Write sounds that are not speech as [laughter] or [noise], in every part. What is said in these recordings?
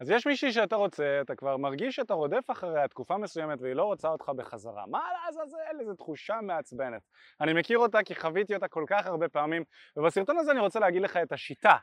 אז יש מישהי שאתה רוצה, אתה כבר מרגיש שאתה רודף אחריה תקופה מסוימת והיא לא רוצה אותך בחזרה. מה לעזאזל? איזו תחושה מעצבנת. אני מכיר אותה כי חוויתי אותה כל כך הרבה פעמים, ובסרטון הזה אני רוצה להגיד לך את השיטה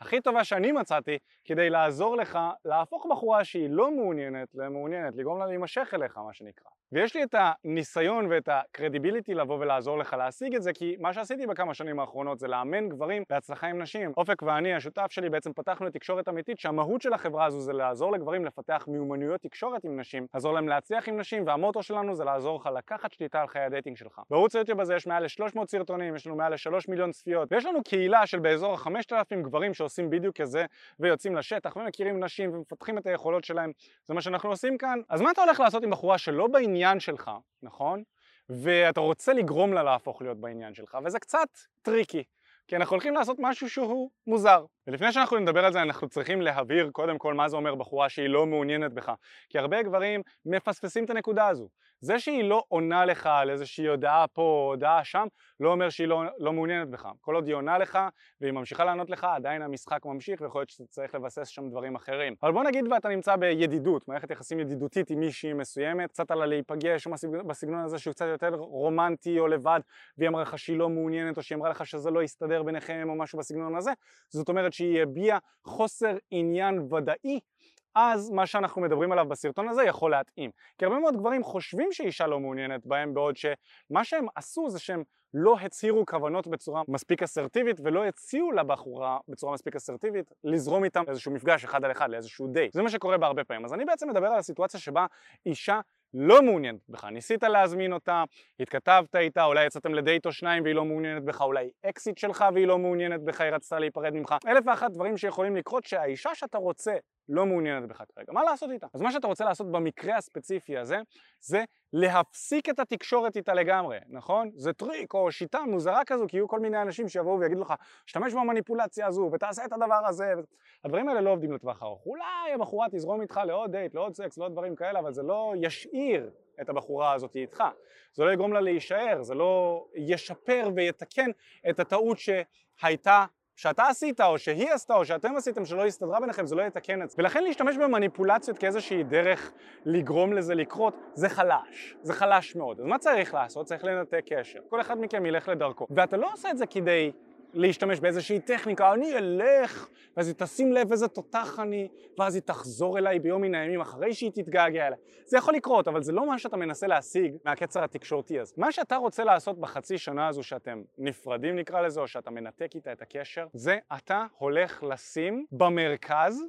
הכי טובה שאני מצאתי כדי לעזור לך להפוך בחורה שהיא לא מעוניינת למעוניינת, לגרום לה להימשך אליך מה שנקרא. ויש לי את הניסיון ואת ה credibility לבוא ולעזור לך להשיג את זה כי מה שעשיתי בכמה שנים האחרונות זה לאמן גברים בהצלחה עם נשים. אופק ואני, השותף שלי, בעצם פתחנו תקשורת אמיתית שהמהות של החברה הזו זה לעזור לגברים לפתח מיומנויות תקשורת עם נשים, לעזור להם להצליח עם נשים והמוטו שלנו זה לעזור לך לקחת שליטה על חיי ה dating שלך. בערוץ היוטיוב הזה יש מעל ל-300 סרטונים, יש לנו מעל ל-3 מיליון צפיות ויש לנו קהילה של באזור ה-5,000 גברים שעושים בדיוק כזה ויוצאים לשטח ומכירים נשים ומפתחים את היכולות שלהם זה מה שאנחנו עושים כאן אז מה אתה הולך לעשות עם בחורה שלא בעניין שלך, נכון? ואתה רוצה לגרום לה להפוך להיות בעניין שלך וזה קצת tricky כי אנחנו הולכים לעשות משהו שהוא מוזר. ולפני שאנחנו נדבר על זה אנחנו צריכים להבהיר קודם כל מה זה אומר בחורה שהיא לא מעוניינת בך. כי הרבה גברים מפספסים את הנקודה הזו. זה שהיא לא עונה לך על איזושהי הודעה פה או הודעה שם, לא אומר שהיא לא, לא מעוניינת בך. כל עוד היא עונה לך והיא ממשיכה לענות לך, עדיין המשחק ממשיך ויכול להיות שאתה צריך לבסס שם דברים אחרים. אבל בוא נגיד ואתה נמצא בידידות, מערכת יחסים ידידותית עם מישהי מסוימת, קצת על הלהיפגש או בסגנון הזה שהוא קצת יותר רומנטי או לבד, והיא אמרה לך שהיא לא מעוניינת או שהיא אמרה לך שזה לא יסתדר ביניכם או משהו בסגנון הזה, זאת אומרת שהיא הביעה חוסר עניין ודאי אז מה שאנחנו מדברים עליו בסרטון הזה יכול להתאים. כי הרבה מאוד גברים חושבים שאישה לא מעוניינת בהם בעוד שמה שהם עשו זה שהם לא הצהירו כוונות בצורה מספיק אסרטיבית ולא הציעו לבחורה בצורה מספיק אסרטיבית לזרום איתם איזשהו מפגש אחד על אחד לאיזשהו דייט. זה מה שקורה בהרבה פעמים. אז אני בעצם מדבר על הסיטואציה שבה אישה לא מעוניינת בך, ניסית להזמין אותה, התכתבת איתה, אולי יצאתם לדייט או שניים והיא לא מעוניינת בך, אולי אקסיט שלך והיא לא מעוניינת בך, היא רצתה להיפרד ממך, אלף ואחת דברים שיכולים לקרות שהאישה שאתה רוצה לא מעוניינת בך כרגע, מה לעשות איתה? אז מה שאתה רוצה לעשות במקרה הספציפי הזה, זה להפסיק את התקשורת איתה לגמרי, נכון? זה טריק או שיטה מוזרה כזו, כי יהיו כל מיני אנשים שיבואו ויגידו לך, תשתמש במניפולציה הזו ותעשה את הדבר הזה. הדברים האלה לא עובדים לטווח ארוך. אולי הבחורה תזרום איתך לעוד דייט, לעוד סקס, לעוד דברים כאלה, אבל זה לא ישאיר את הבחורה הזאת איתך. זה לא יגרום לה להישאר, זה לא ישפר ויתקן את הטעות שהייתה שאתה עשית או שהיא עשתה או שאתם עשיתם שלא הסתדרה ביניכם זה לא יתקן את זה ולכן להשתמש במניפולציות כאיזושהי דרך לגרום לזה לקרות זה חלש, זה חלש מאוד. אז מה צריך לעשות? צריך לנתק קשר. כל אחד מכם ילך לדרכו. ואתה לא עושה את זה כדי להשתמש באיזושהי טכניקה, אני אלך, ואז היא תשים לב איזה תותח אני, ואז היא תחזור אליי ביום מן הימים אחרי שהיא תתגעגע אליי. זה יכול לקרות, אבל זה לא מה שאתה מנסה להשיג מהקצר התקשורתי הזה. מה שאתה רוצה לעשות בחצי שנה הזו שאתם נפרדים נקרא לזה, או שאתה מנתק איתה את הקשר, זה אתה הולך לשים במרכז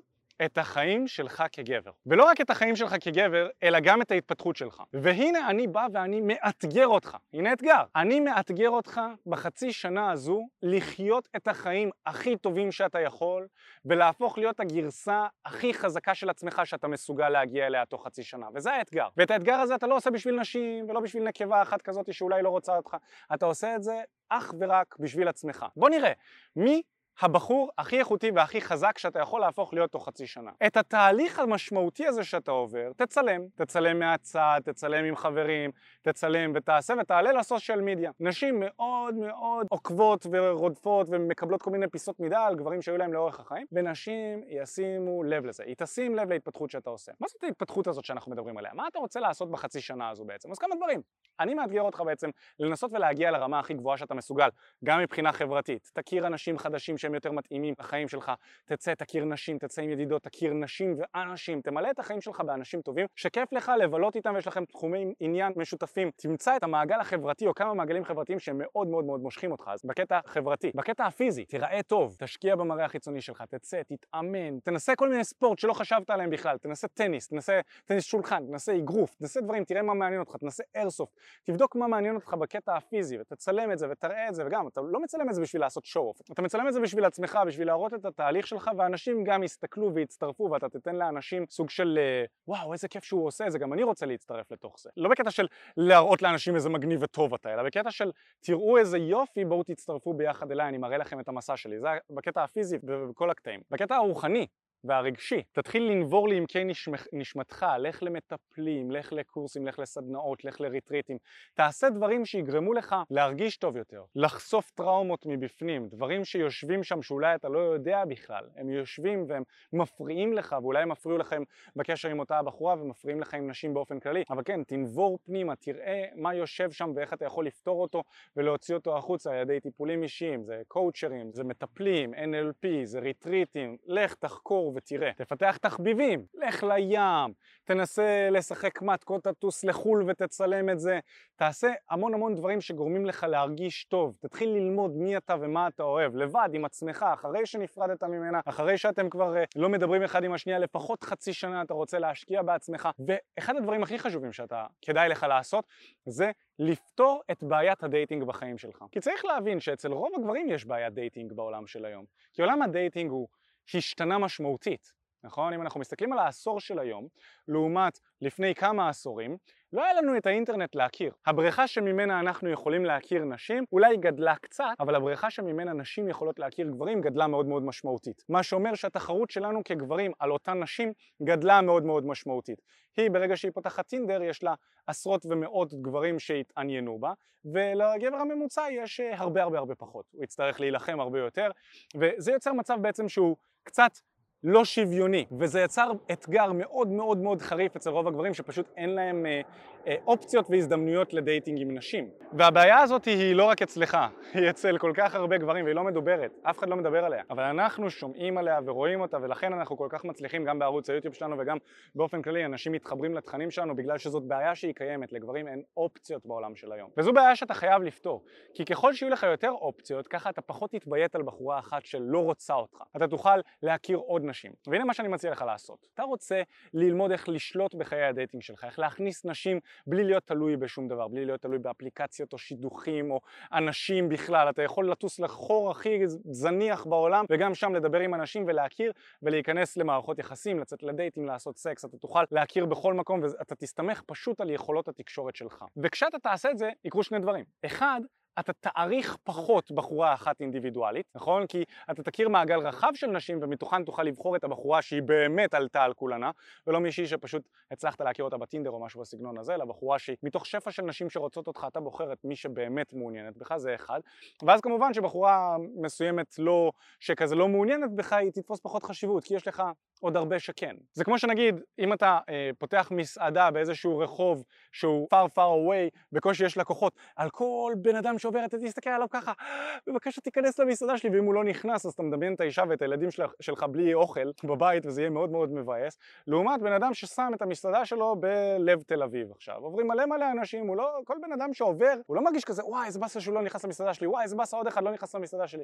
את החיים שלך כגבר. ולא רק את החיים שלך כגבר, אלא גם את ההתפתחות שלך. והנה אני בא ואני מאתגר אותך. הנה אתגר. אני מאתגר אותך בחצי שנה הזו לחיות את החיים הכי טובים שאתה יכול, ולהפוך להיות הגרסה הכי חזקה של עצמך שאתה מסוגל להגיע אליה תוך חצי שנה. וזה האתגר. ואת האתגר הזה אתה לא עושה בשביל נשים, ולא בשביל נקבה אחת כזאת שאולי לא רוצה אותך. אתה עושה את זה אך ורק בשביל עצמך. בוא נראה, מי הבחור הכי איכותי והכי חזק שאתה יכול להפוך להיות תוך חצי שנה. את התהליך המשמעותי הזה שאתה עובר, תצלם. תצלם מהצד, תצלם עם חברים, תצלם ותעשה ותעלה לסושיאל מדיה. נשים מאוד מאוד עוקבות ורודפות ומקבלות כל מיני פיסות מידע על גברים שהיו להם לאורך החיים, ונשים ישימו לב לזה. היא תשים לב להתפתחות שאתה עושה. מה זאת ההתפתחות הזאת שאנחנו מדברים עליה? מה אתה רוצה לעשות בחצי שנה הזו בעצם? אז כמה דברים. אני מאתגר אותך בעצם לנסות ולהגיע לרמה הכי גבוהה שאתה מסוגל, גם מבחינה חברתית. תכיר אנשים חדשים יותר מתאימים לחיים שלך, תצא, תכיר נשים, תצא עם ידידות, תכיר נשים ואנשים, תמלא את החיים שלך באנשים טובים, שכיף לך לבלות איתם ויש לכם תחומי עניין משותפים. תמצא את המעגל החברתי או כמה מעגלים חברתיים שהם מאוד מאוד מאוד מושכים אותך, אז בקטע החברתי. בקטע הפיזי, תיראה טוב, תשקיע במראה החיצוני שלך, תצא, תתאמן, תנסה כל מיני ספורט שלא חשבת עליהם בכלל, תנסה טניס, תנסה טניס שולחן, תנסה אגרוף, תנסה דברים, תראה מה מעניין אותך, תנסה איירסופט, תבדוק מה מעניין אותך בקטע הפיזי ותצלם את זה ותראה את זה וגם אתה לא מצלם את זה בשביל לעשות שואו אתה מצלם את זה עצמך, בשביל להראות את התהליך שלך ואנשים גם יסתכלו ויצטרפו ואתה תיתן לאנשים סוג של אה, וואו איזה כיף שהוא עושה זה גם אני רוצה להצטרף לתוך זה. לא בקטע של להראות לאנשים איזה מגניב וטוב אתה אלא בקטע של תראו איזה יופי בואו תצטרפו ביחד אליי אני מראה לכם את המסע שלי. זה בקטע הפיזי ובכל הקטעים. בקטע הרוחני והרגשי. תתחיל לנבור לעמקי נשמח, נשמתך, לך למטפלים, לך לקורסים, לך לסדנאות, לך לריטריטים. תעשה דברים שיגרמו לך להרגיש טוב יותר, לחשוף טראומות מבפנים, דברים שיושבים שם שאולי אתה לא יודע בכלל. הם יושבים והם מפריעים לך, ואולי הם מפריעו לכם בקשר עם אותה הבחורה ומפריעים לך עם נשים באופן כללי. אבל כן, תנבור פנימה, תראה מה יושב שם ואיך אתה יכול לפתור אותו ולהוציא אותו החוצה על ידי טיפולים אישיים, זה קואוצ'רים, זה מטפלים, NLP, זה ריטריטים, לך תחקור ותראה. תפתח תחביבים, לך לים, תנסה לשחק מטקות, תטוס לחו"ל ותצלם את זה, תעשה המון המון דברים שגורמים לך להרגיש טוב, תתחיל ללמוד מי אתה ומה אתה אוהב, לבד, עם עצמך, אחרי שנפרדת ממנה, אחרי שאתם כבר אה, לא מדברים אחד עם השנייה, לפחות חצי שנה אתה רוצה להשקיע בעצמך, ואחד הדברים הכי חשובים שאתה, כדאי לך לעשות, זה לפתור את בעיית ה dating בחיים שלך. כי צריך להבין שאצל רוב הגברים יש בעיית dating בעולם של היום, כי עולם ה dating הוא השתנה משמעותית. נכון? אם אנחנו מסתכלים על העשור של היום, לעומת לפני כמה עשורים, לא היה לנו את האינטרנט להכיר. הבריכה שממנה אנחנו יכולים להכיר נשים אולי גדלה קצת, אבל הבריכה שממנה נשים יכולות להכיר גברים גדלה מאוד מאוד משמעותית. מה שאומר שהתחרות שלנו כגברים על אותן נשים גדלה מאוד מאוד משמעותית. היא ברגע שהיא פותחת טינדר יש לה עשרות ומאות גברים שהתעניינו בה, ולגבר הממוצע יש אה, הרבה הרבה הרבה פחות. הוא יצטרך להילחם הרבה יותר, וזה יוצר מצב בעצם שהוא קצת לא שוויוני, וזה יצר אתגר מאוד מאוד מאוד חריף אצל רוב הגברים שפשוט אין להם אה, אופציות והזדמנויות לדייטינג עם נשים. והבעיה הזאת היא לא רק אצלך, [laughs] היא אצל כל כך הרבה גברים והיא לא מדוברת, אף אחד לא מדבר עליה, אבל אנחנו שומעים עליה ורואים אותה ולכן אנחנו כל כך מצליחים גם בערוץ היוטיוב שלנו וגם באופן כללי אנשים מתחברים לתכנים שלנו בגלל שזאת בעיה שהיא קיימת, לגברים אין אופציות בעולם של היום. וזו בעיה שאתה חייב לפתור, כי ככל שיהיו לך יותר אופציות, ככה אתה פחות תתביית על בחורה אחת שלא רוצה אותך. אתה תוכל להכיר עוד נשים. והנה מה שאני מציע לך לעשות. אתה רוצה ללמוד איך לשלוט בחיי ה dating שלך, איך להכיר נשים בלי להיות תלוי בשום דבר, בלי להיות תלוי באפליקציות או שידוכים או אנשים בכלל. אתה יכול לטוס לחור הכי זניח בעולם וגם שם לדבר עם אנשים ולהכיר ולהיכנס למערכות יחסים, לצאת לדייטים, לעשות סקס. אתה תוכל להכיר בכל מקום ואתה תסתמך פשוט על יכולות התקשורת שלך. וכשאתה תעשה את זה יקרו שני דברים. אחד, אתה תעריך פחות בחורה אחת אינדיבידואלית, נכון? כי אתה תכיר מעגל רחב של נשים ומתוכן תוכל לבחור את הבחורה שהיא באמת עלתה על כולנה ולא מישהי שפשוט הצלחת להכיר אותה בטינדר או משהו בסגנון הזה, אלא בחורה שהיא מתוך שפע של נשים שרוצות אותך אתה בוחר את מי שבאמת מעוניינת בך, זה אחד ואז כמובן שבחורה מסוימת לא, שכזה לא מעוניינת בך היא תתפוס פחות חשיבות כי יש לך עוד הרבה שכן. זה כמו שנגיד אם אתה אה, פותח מסעדה באיזשהו רחוב שהוא far far away בקושי יש לקוחות על כל בן אדם שעובר אתה תסתכל עליו ככה בבקשה תיכנס למסעדה שלי ואם הוא לא נכנס אז אתה מדמיין את האישה ואת הילדים שלך, שלך בלי אוכל בבית וזה יהיה מאוד מאוד מבאס. לעומת בן אדם ששם את המסעדה שלו בלב תל אביב עכשיו. עוברים מלא מלא אנשים הוא לא כל בן אדם שעובר הוא לא מרגיש כזה וואי איזה באסה שהוא לא נכנס למסעדה שלי וואי איזה באסה עוד אחד לא נכנס למסעדה שלי.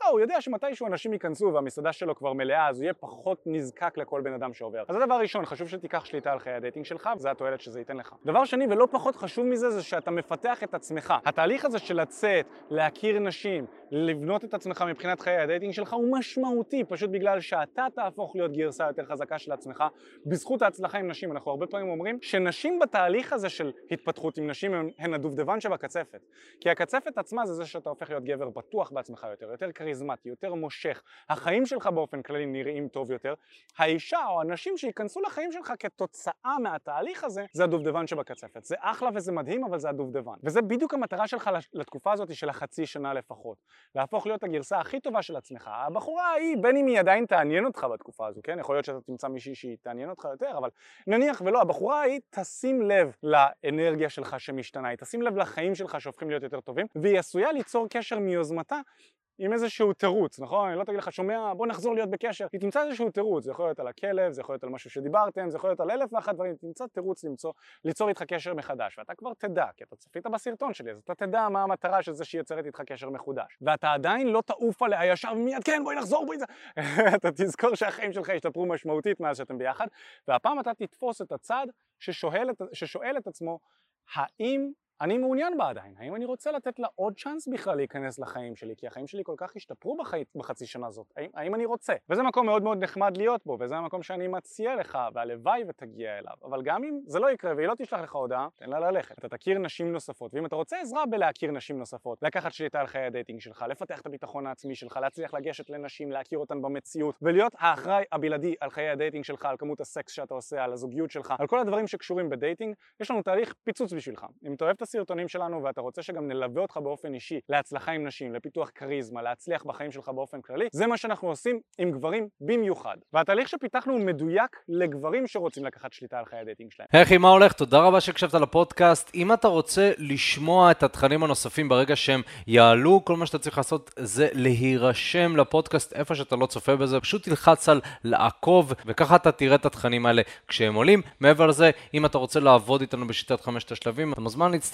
לא הוא יודע שמתישהו אנשים ייכנסו והמסעדה שלו כבר מלאה אז הוא יהיה פחות נזקק לכל בן אדם שעובר. אז הדבר ראשון חשוב שתיקח שליטה על חיי ה dating שלך וזה התועלת שזה ייתן לך. דבר שני ולא פחות חשוב מזה זה שאתה מפתח את עצמך. התהליך הזה של לצאת, להכיר נשים, לבנות את עצמך מבחינת חיי ה dating שלך הוא משמעותי פשוט בגלל שאתה תהפוך להיות גרסה יותר חזקה של עצמך. בזכות ההצלחה עם נשים. אנחנו הרבה פעמים אומרים שנשים בתהליך הזה של התפתחות עם נשים הן, הן הדובדבן שבקצפת. כי הקצפת עצמה זה זה שאתה הופך להיות גבר בטוח בעצמך יותר, יותר כריזמטי, יותר מושך. החיים שלך באופן כללי נראים טוב יותר. האישה או הנשים שייכנסו לחיים שלך כתוצאה מהתהליך הזה זה הדובדבן שבקצפת. זה אחלה וזה מדהים אבל זה הדובדבן. וזה בדיוק המטרה שלך לתקופה הזאת של החצי שנה לפחות להפוך להיות הגרסה הכי טובה של עצמך. הבחורה ההיא, בין אם היא עדיין תעניין אותך בתקופה הזו, כן? יכול להיות שאתה תמצא מישהי שהיא תעניין אותך יותר, אבל נניח ולא, הבחורה ההיא תשים לב לאנרגיה שלך שמשתנה, היא תשים לב לחיים שלך שהופכים להיות יותר טובים, והיא עשויה ליצור קשר מיוזמתה עם איזשהו תירוץ, נכון? אני לא תגיד לך, שומע, בוא נחזור להיות בקשר. היא תמצא איזשהו תירוץ, זה יכול להיות על הכלב, זה יכול להיות על משהו שדיברתם, זה יכול להיות על אלף ואחת דברים, תמצא תירוץ למצוא, ליצור איתך קשר מחדש, ואתה כבר תדע, כי אתה צפית בסרטון שלי, אז אתה תדע מה המטרה של זה שהיא יוצרת איתך קשר מחודש. ואתה עדיין לא תעוף עליה ישר ומיד, כן, בואי נחזור, בואי... [laughs] אתה תזכור שהחיים שלך השתפרו משמעותית מאז שאתם ביחד, והפעם אתה תתפוס את הצד ששואל את, ששואל את עצמו, האם אני מעוניין בה עדיין, האם אני רוצה לתת לה עוד צ'אנס בכלל להיכנס לחיים שלי, כי החיים שלי כל כך השתפרו בחי... בחצי שנה הזאת, האם, האם אני רוצה? וזה מקום מאוד מאוד נחמד להיות בו, וזה המקום שאני מציע לך, והלוואי ותגיע אליו, אבל גם אם זה לא יקרה והיא לא תשלח לך הודעה, תן לה ללכת. אתה תכיר נשים נוספות, ואם אתה רוצה עזרה בלהכיר נשים נוספות, לקחת שליטה על חיי ה dating שלך, לפתח את הביטחון העצמי שלך, להצליח לגשת לנשים, להכיר אותן במציאות, ולהיות האחראי הבלעדי על חיי ה dating שלך, על כמות הסקס שאתה עושה, על הזוגיות שלך, על כל הסרטונים שלנו ואתה רוצה שגם נלווה אותך באופן אישי להצלחה עם נשים, לפיתוח כריזמה, להצליח בחיים שלך באופן כללי, זה מה שאנחנו עושים עם גברים במיוחד. והתהליך שפיתחנו הוא מדויק לגברים שרוצים לקחת שליטה על חיי ה dating שלהם. היי אחי, מה הולך? תודה רבה שהקשבת לפודקאסט. אם אתה רוצה לשמוע את התכנים הנוספים ברגע שהם יעלו, כל מה שאתה צריך לעשות זה להירשם לפודקאסט איפה שאתה לא צופה בזה, פשוט תלחץ על לעקוב, וככה אתה תראה את התכנים האלה כשהם עולים. מעבר לזה, אם אתה רוצה לעבוד איתנו בשיטת חמשת השלבים, אתה מוזמן